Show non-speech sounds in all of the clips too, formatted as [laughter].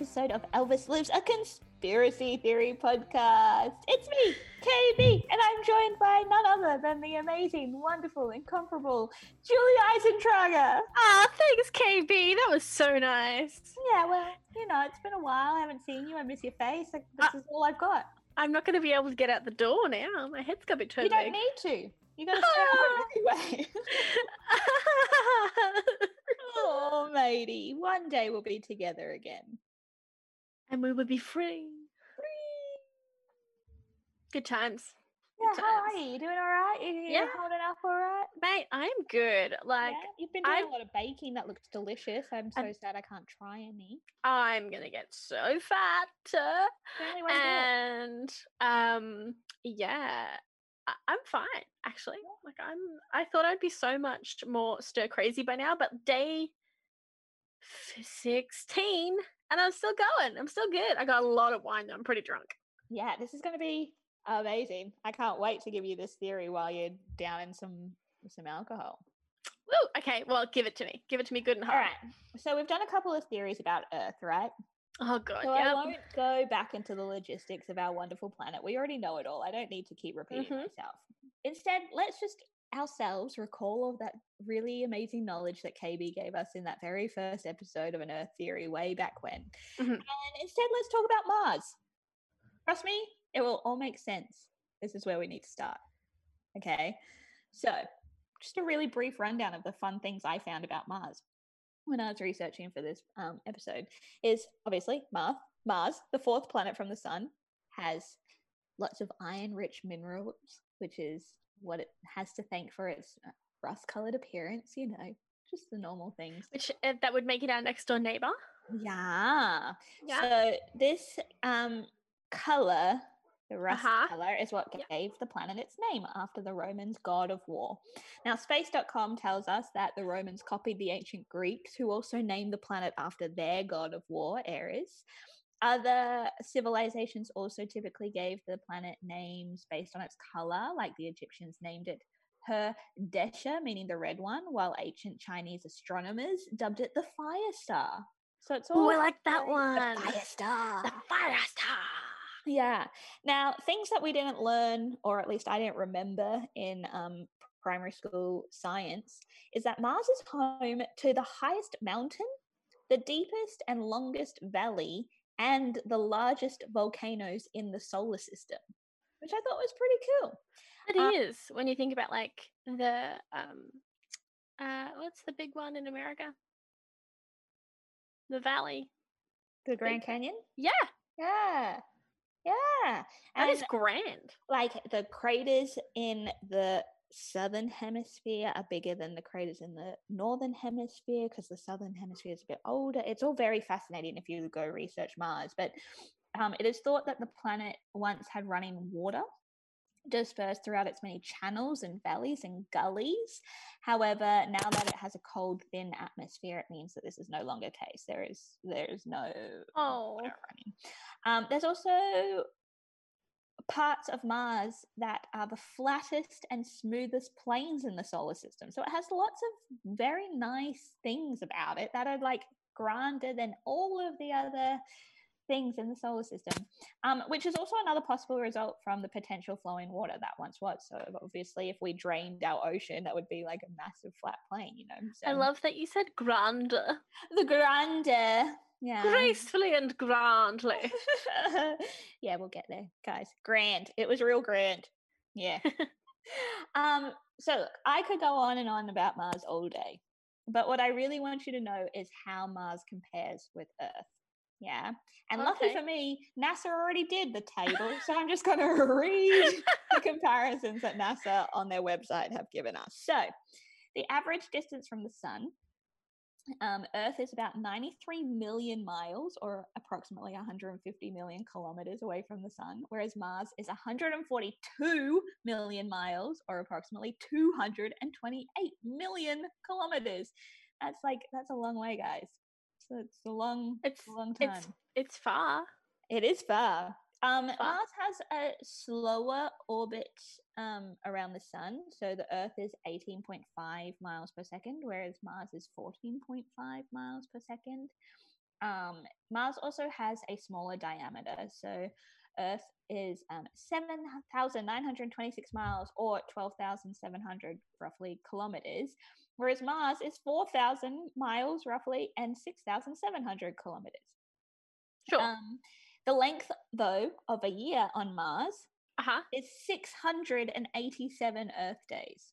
episode of Elvis Lives, a conspiracy theory podcast. It's me, KB, and I'm joined by none other than the amazing, wonderful, incomparable Julie Eisentrager. Ah, thanks, KB. That was so nice. Yeah, well, you know, it's been a while. I haven't seen you. I miss your face. Like, this Uh, is all I've got. I'm not going to be able to get out the door now. My head's got be too You don't need to. You got to [laughs] stay home anyway. oh, matey. One day we'll be together again. and we will be free. Good times. Yeah, Good how are you? You doing all right? You, you Yeah. holding up all right? Mate, I'm good. Like, yeah? You've been doing I've- a lot of baking. That looks delicious. I'm so I'm- sad I can't try any. I'm going to get so fat. The only way to do it. And, um, yeah. I- I'm fine, actually. Like I'm I thought I'd be so much more stir crazy by now, but day f- 16 and I'm still going. I'm still good. I got a lot of wine. though. I'm pretty drunk. Yeah, this is going to be amazing. I can't wait to give you this theory while you're down in some some alcohol. Woo! Okay, well, give it to me. Give it to me good and All hard. right. So we've done a couple of theories about Earth, right? Oh god, So I won't go back into the logistics of our wonderful planet. We already know it all. I don't need to keep repeating Mhm. myself. Instead, let's just ourselves recall all that really amazing knowledge that KB gave us in that very first episode of an Earth theory way back when. Mhm. And instead, let's talk about Mars. Trust me, it will all make sense. This is where we need to start. Okay. So, just a really brief rundown of the fun things I found about Mars when I was researching for this um, episode is obviously Mars. Mars, the fourth planet from the sun, has lots of iron-rich minerals, which is what it has to thank for its uh, rust-colored appearance. You know, just the normal things. Which uh, that would make it our next door neighbor. Yeah. Yeah. So this um color, the rust Uh-huh. color, is what Yep. gave the planet its name after the Romans' god of war. Now, space.com tells us that the Romans copied the ancient Greeks, who also named the planet after their god of war, Ares. Other civilizations also typically gave the planet names based on its color, like the Egyptians named it Her Desha, meaning the red one, while ancient Chinese astronomers dubbed it the fire star. So it's all Oh, I like that one. The fire star. The fire star. Yeah. Now, things that we didn't learn, or at least I didn't remember in um, primary school science, is that Mars is home to the highest mountain, the deepest and longest valley, and the largest volcanoes in the solar system, which I thought was pretty cool. It is Uh, when you think about like the um uh what's the big one in America? The valley. The Grand Canyon? Yeah, Yeah. Yeah. that is And grand. like the craters in the southern hemisphere are bigger than the craters in the northern hemisphere because the southern hemisphere is a bit older. It's all very fascinating if you go research Mars, but um, it is thought that the planet once had running water dispersed throughout its many channels and valleys and gullies. However, now that it has a cold, thin atmosphere, it means that this is no longer the case. There is there is no Oh. water running. Um, there's also parts of Mars that are the flattest and smoothest plains in the solar system. So it has lots of very nice things about it that are like grander than all of the other things in the solar system, um, which is also another possible result from the potential flowing water that once was. So obviously, if we drained our ocean, that would be like a massive flat plain, you know. I love that you said grander. the grander, yeah, Gracefully and grandly. [laughs] yeah, we'll get there, guys. Grand. It was real grand. Yeah. [laughs] um, so look, I could go on and on about Mars all day. But what I really want you to know is how Mars compares with Earth. Yeah. And lucky for me, NASA already did the table. so I'm just going [laughs] to read the [laughs] comparisons that NASA on their website have given us. So the average distance from the sun um, Earth is about 93 million miles, or approximately 150 million kilometers away from the sun, whereas Mars is 142 million miles, or approximately 228 million kilometers. That's like that's a long way, guys. It's a long, It's a long time. it's it's far. It is far. Um, Far. Mars has a slower orbit um, around the sun. So the Earth is 18.5 miles per second, whereas Mars is 14.5 miles per second. Um, Mars also has a smaller diameter. So Earth is um, 7,926 miles or 12,700 roughly kilometers, whereas Mars is 4,000 miles roughly and 6,700 kilometers. Sure. Um, the length, though, of a year on Mars uh huh. is 687 Earth days.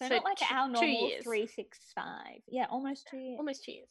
So, So not like two- our normal 365. Yeah, almost two years. Almost two years.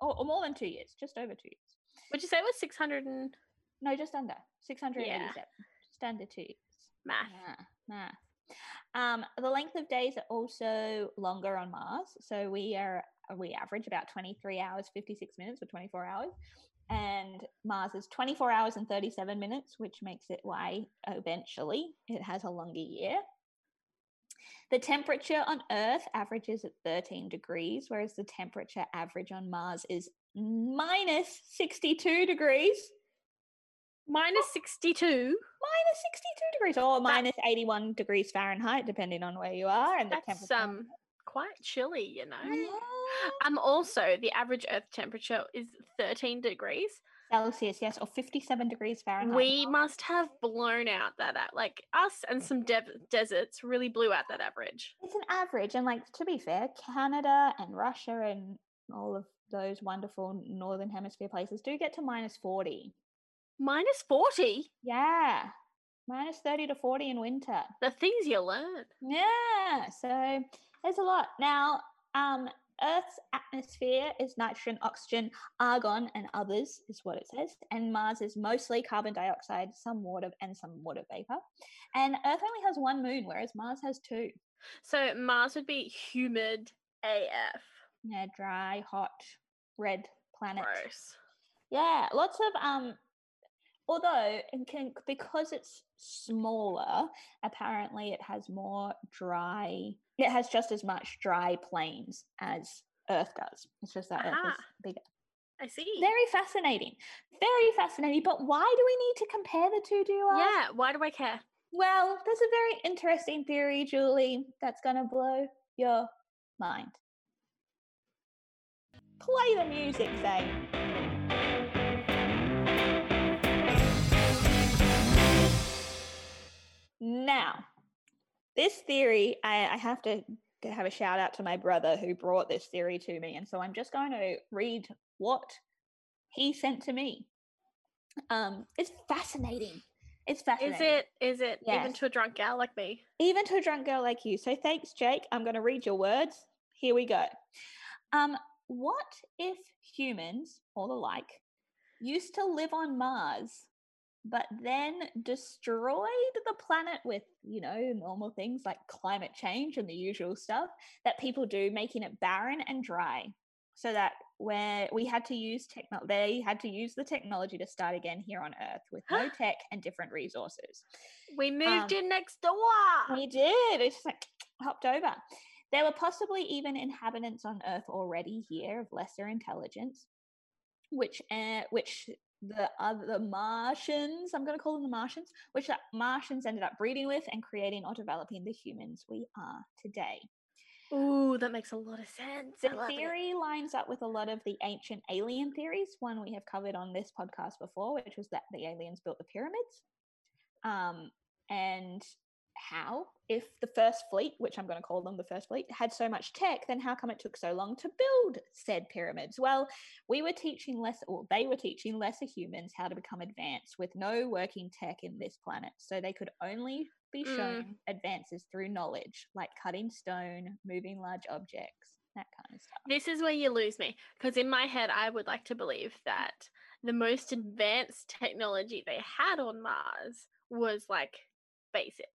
Or, or more than two years, just over two years. Would you say it was 600 and No, just under. 687. Just under two years. math? Math. math. Um, the length of days are also longer on Mars. So we are we average about 23 hours 56 minutes or 24 hours. And Mars is 24 hours and 37 minutes, which makes it why eventually it has a longer year. The temperature on Earth averages at 13 degrees, whereas the temperature average on Mars is minus 62 degrees. Minus 62. Minus 62 degrees or minus 81 degrees Fahrenheit, depending on where you are and the That's temperature. um quite chilly, you know. Yeah. Um also the average earth temperature is 13 degrees. Celsius, yes, or 57 degrees Fahrenheit. We must have blown out that like us and some dev- deserts really blew out that average. It's an average, and like to be fair, Canada and Russia and all of those wonderful northern hemisphere places do get to minus 40. Minus 40. Yeah, minus 30 to 40 in winter. The things you learn. Yeah, so there's a lot. Now, um, Earth's atmosphere is nitrogen, oxygen, argon, and others, is what it says. And Mars is mostly carbon dioxide, some water, and some water vapor. And Earth only has one moon, whereas Mars has two. So Mars would be humid AF. Yeah, dry, hot, red planet. Gross. Yeah, lots of um. Although it can because it's smaller, apparently it has more dry. It has just as much dry plains as Earth does. It's just that Earth is ah. bigger. I see. Very fascinating. Very fascinating. But why do we need to compare the two? Do you ask? yeah, why do I care? Well, there's a very interesting theory, Julie, that's gonna blow your mind. Play the music, Zane. Now, this theory, I, I have to have a shout out to my brother who brought this theory to me. And so I'm just going to read what he sent to me. Um, it's fascinating. It's fascinating. Is it is it even to a drunk gal like me? even to a drunk girl like you. So thanks, Jake. I'm going to read your words. Here we go. Um, what if humans or the like used to live on Mars, but then destroyed the planet with, you know, normal things like climate change and the usual stuff that people do, making it barren and dry, so that where we had to use techno, they had to use the technology to start again here on Earth with no [gasps] tech and different resources. We moved Um, in next door. We did. It's just like hopped over. There were possibly even inhabitants on Earth already here of lesser intelligence, which uh, which the other Martians, I'm going to call them the Martians, which the Martians ended up breeding with and creating or developing the humans we are today. Ooh, that makes a lot of sense. The love it. theory lines up with a lot of the ancient alien theories, one we have covered on this podcast before, which was that the aliens built the pyramids. Um, and how, if the first fleet, which I'm going to call them the first fleet, had so much tech, then how come it took so long to build said pyramids? Well, we were teaching less, or they were teaching lesser humans how to become advanced with no working tech in this planet. So they could only be Mm. shown advances through knowledge, like cutting stone, moving large objects, that kind of stuff. This is where you lose me because in my head, I would like to believe that the most advanced technology they had on Mars was like basic.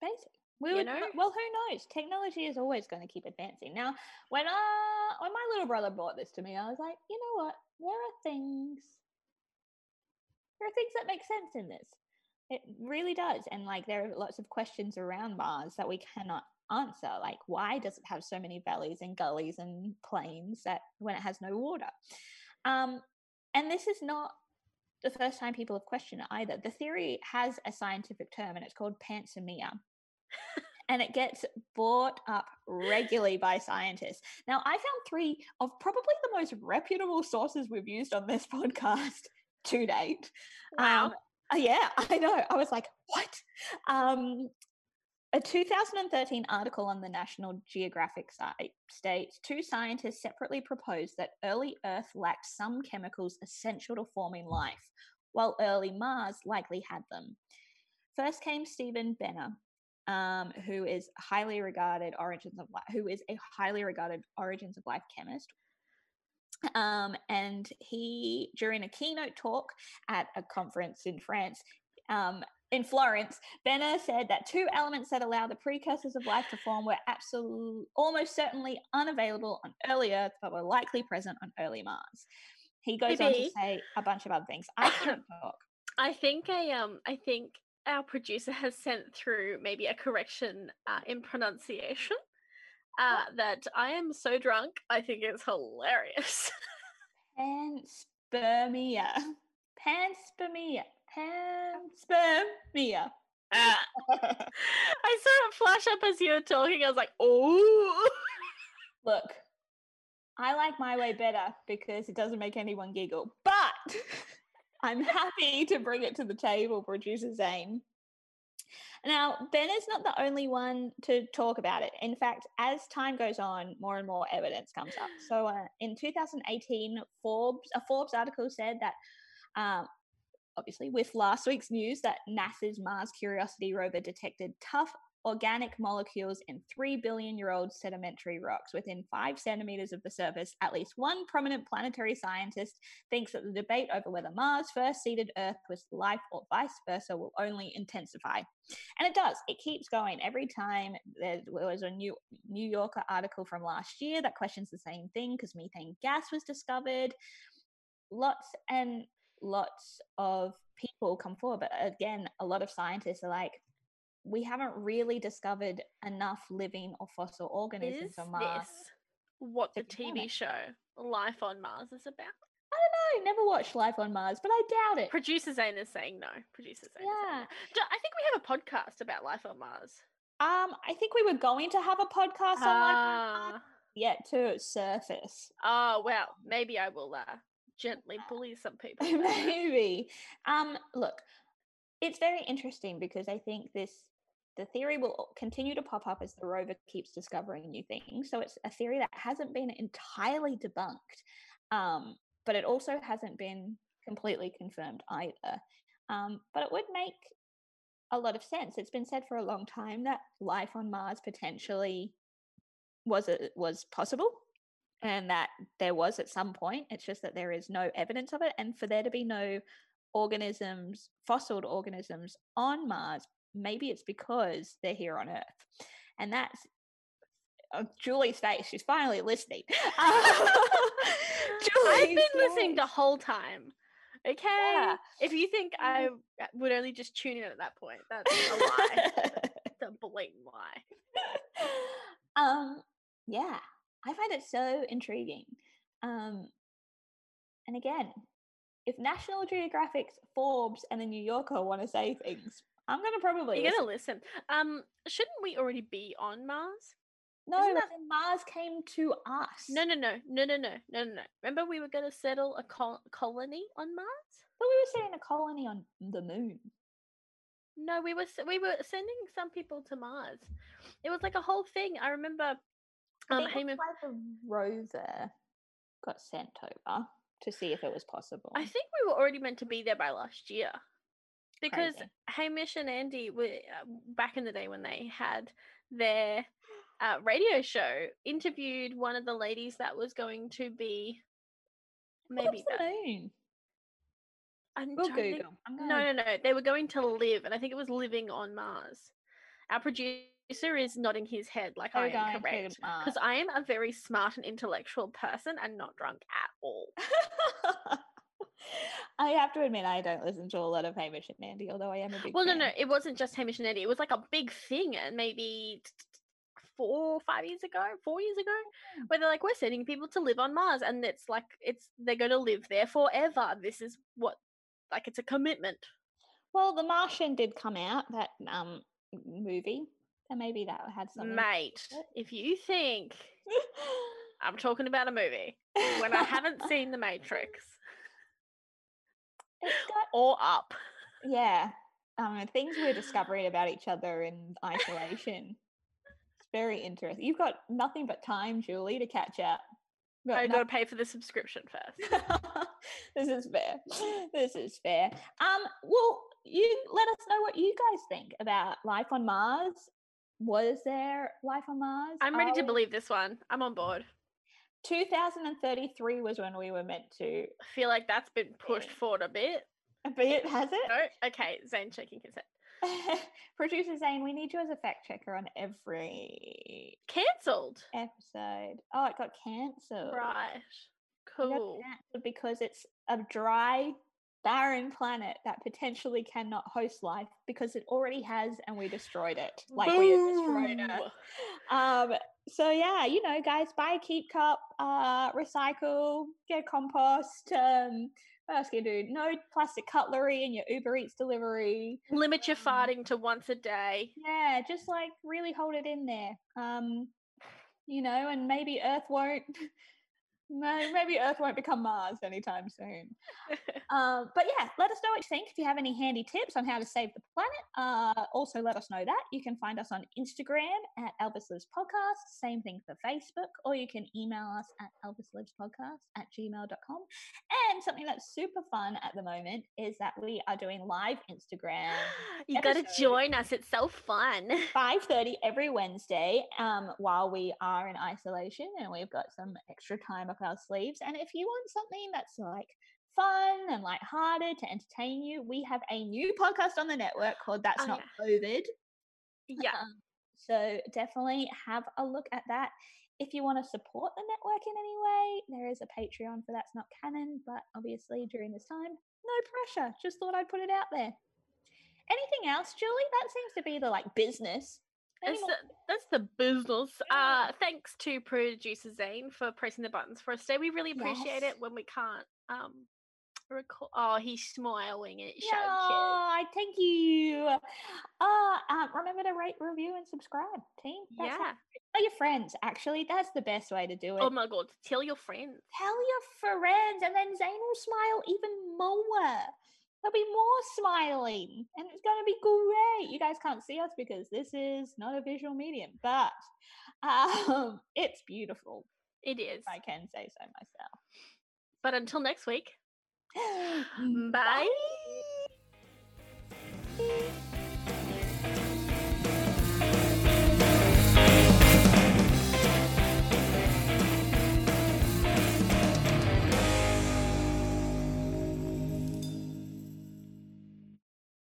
Basic. We You would, know? well, who knows? Technology is always going to keep advancing. Now, when uh, when my little brother brought this to me, I was like, you know what? There are things, there are things that make sense in this. It really does, and like there are lots of questions around Mars that we cannot answer. Like, why does it have so many valleys and gullies and plains that when it has no water? Um, and this is not the first time people have questioned it either. The theory has a scientific term and it's called panspermia. and it gets brought up regularly by scientists. Now, I found three of probably the most reputable sources we've used on this [laughs] podcast to date. Wow. Um, yeah, I know. I was like, what? Um, a 2013 article on the National Geographic site states two scientists separately proposed that early Earth lacked some chemicals essential to forming life, while early Mars likely had them. First came Steven Benner, um, who is highly regarded origins of life, who is a highly regarded origins of life chemist. Um, and he, during a keynote talk at a conference in France, um, in Florence, Benner said that two elements that allow the precursors of life to form were absolutely, almost certainly unavailable on early Earth, but were likely present on early Mars. He goes on to say a bunch of other things. I can't [coughs] talk. I think a um I think our producer has sent through maybe a correction uh, in pronunciation. Uh, that I am so drunk, I think it's hilarious. [laughs] Panspermia. Panspermia. Panspermia. Ah. [laughs] I saw it flash up as you were talking. I was like, oh. Look, I like my way better because it doesn't make anyone giggle, but [laughs] I'm happy to bring it to the table, producer Zane. Now, Ben is not the only one to talk about it. In fact, as time goes on, more and more evidence comes up. So, uh, in 2018, Forbes a Forbes article said that, um, obviously, with last week's news, that NASA's Mars Curiosity rover detected tough organic molecules in three billion year old sedimentary rocks within five centimeters of the surface. At least one prominent planetary scientist thinks that the debate over whether Mars first seeded Earth with life or vice versa will only intensify. And it does. It keeps going. Every time there was a new New Yorker article from last year that questions the same thing because methane gas was discovered. Lots and lots of people come forward, but again, a lot of scientists are like, we haven't really discovered enough living or fossil organisms Is on Mars. this what the TV show Life on Mars is about? I don't know. Never watched Life on Mars, but I doubt it. Producer Zane is saying no. Producer Zane is saying Yeah. no. I think we have a podcast about Life on Mars. Um, I think we were going to have a podcast on Life on Mars Ah. yet to surface. Oh, well, maybe I will uh, gently bully some [laughs] people. Maybe. Um, look, it's very interesting because I think this the theory will continue to pop up as the rover keeps discovering new things. So it's a theory that hasn't been entirely debunked, um, but it also hasn't been completely confirmed either. Um, but it would make a lot of sense. It's been said for a long time that life on Mars potentially was a, was possible and that there was at some point. It's just that there is no evidence of it, and for there to be no organisms, fossil organisms on Mars, maybe it's because they're here on Earth, and that's uh, Julie's face. She's finally listening. [laughs] I've been listening the whole time. Okay. Yeah. If you think I uh, would only just tune in at that point, that's a lie. [laughs] it's a blatant lie. [laughs] um, yeah, I find it so intriguing. Um, and again, if National Geographic's Forbes and the New Yorker want to say things, I'm gonna probably you're gonna listen. Um, shouldn't we already be on Mars? No, that... Mars came to us. No, no, no, no, no, no, no, no. Remember, we were gonna settle a col- colony on Mars. But we were setting a colony on the moon. No, we were we were sending some people to Mars. It was like a whole thing. I remember I Um, think Hamish, why the rover got sent over to see if it was possible. I think we were already meant to be there by last year, because Crazy. Hamish and Andy were uh, back in the day when they had their uh, radio show interviewed one of the ladies that was going to be maybe was the that. moon? I We'll don't think- Google. I'm No, no, no. They were going to live, and I think it was living on Mars. Our producer is nodding his head like I am correct. Because I am a very smart and intellectual person and not drunk at all. [laughs] I have to admit, I don't listen to a lot of Hamish and Andy, although I am a big Well, no, fan. no, it wasn't just Hamish and Andy. It was like a big thing, and maybe t- t- four, five years ago, four years ago, Mm. where they're like, we're sending people to live on Mars, and it's like it's they're going to live there forever. This is what like it's a commitment. Well, The Martian did come out, that um movie. And maybe that had something. Mate, if you think [laughs] I'm talking about a movie when I haven't seen The Matrix It's got or Up, yeah. Um, things we're discovering about each other in isolation. It's very interesting. You've got nothing but time, Julie, to catch up. Got I no- got to pay for the subscription first. [laughs] this is fair. This is fair. Um, well, you let us know what you guys think about life on Mars. Was there life on Mars? I'm ready Are to oh. believe this one. I'm on board. 2033 was when we were meant to. I feel like that's been pushed forward a bit. A bit, has it. No? Okay, Zane checking his head. [laughs] Producer Zane, we need you as a fact checker on every Cancelled. episode. Oh, it got cancelled. Right. It got Cool. because it's a dry, barren planet that potentially cannot host life because it already has, and we destroyed it. Like we had destroyed Boom. Earth. Um. So yeah, you know, guys, buy a keep cup, uh, recycle, get compost. Um, what else can you do? No plastic cutlery in your Uber Eats delivery. Limit your Um, farting to once a day. Yeah, just like really hold it in there. Um, you know, and maybe Earth won't. [laughs] No, maybe Earth won't become Mars anytime soon. [laughs] Um, but yeah, let us know what you think. If you have any handy tips on how to save the planet, uh, also let us know that. You can find us on Instagram at Elvis Lives Podcast. Same thing for Facebook, or you can email us at Elvis Lives Podcast at gmail.com. And something that's super fun at the moment is that we are doing live Instagram [gasps] you got to join us. It's so fun. [laughs] 5.30 every wednesday um, while we are in isolation and we've got some extra time up our sleeves and if you want something that's like fun and light-hearted to entertain you we have a new podcast on the network called that's Oh, not covid. Yeah. um, so definitely have a look at that. If you want to support the network in any way there is a patreon for that's not canon but obviously during this time no pressure just thought i'd put it out there. Anything else julie? That seems to be the like business. Any That's more- the, that's the business. Yeah. Uh, thanks to producer Zane for pressing the buttons for us today. We really appreciate Yes. it when we can't um record. Oh, he's smiling and it's so yeah, thank you. Uh, um, remember to rate, review, and subscribe, team. That's how- Yeah. Tell your friends. Actually, that's the best way to do it. Oh my god, tell your friends. Tell your friends, and then Zane will smile even more. There'll be more smiling, and it's going to be great. You guys can't see us because this is not a visual medium, but um, [laughs] it's beautiful. It is. I can say so myself. But until next week, [gasps] Bye. bye.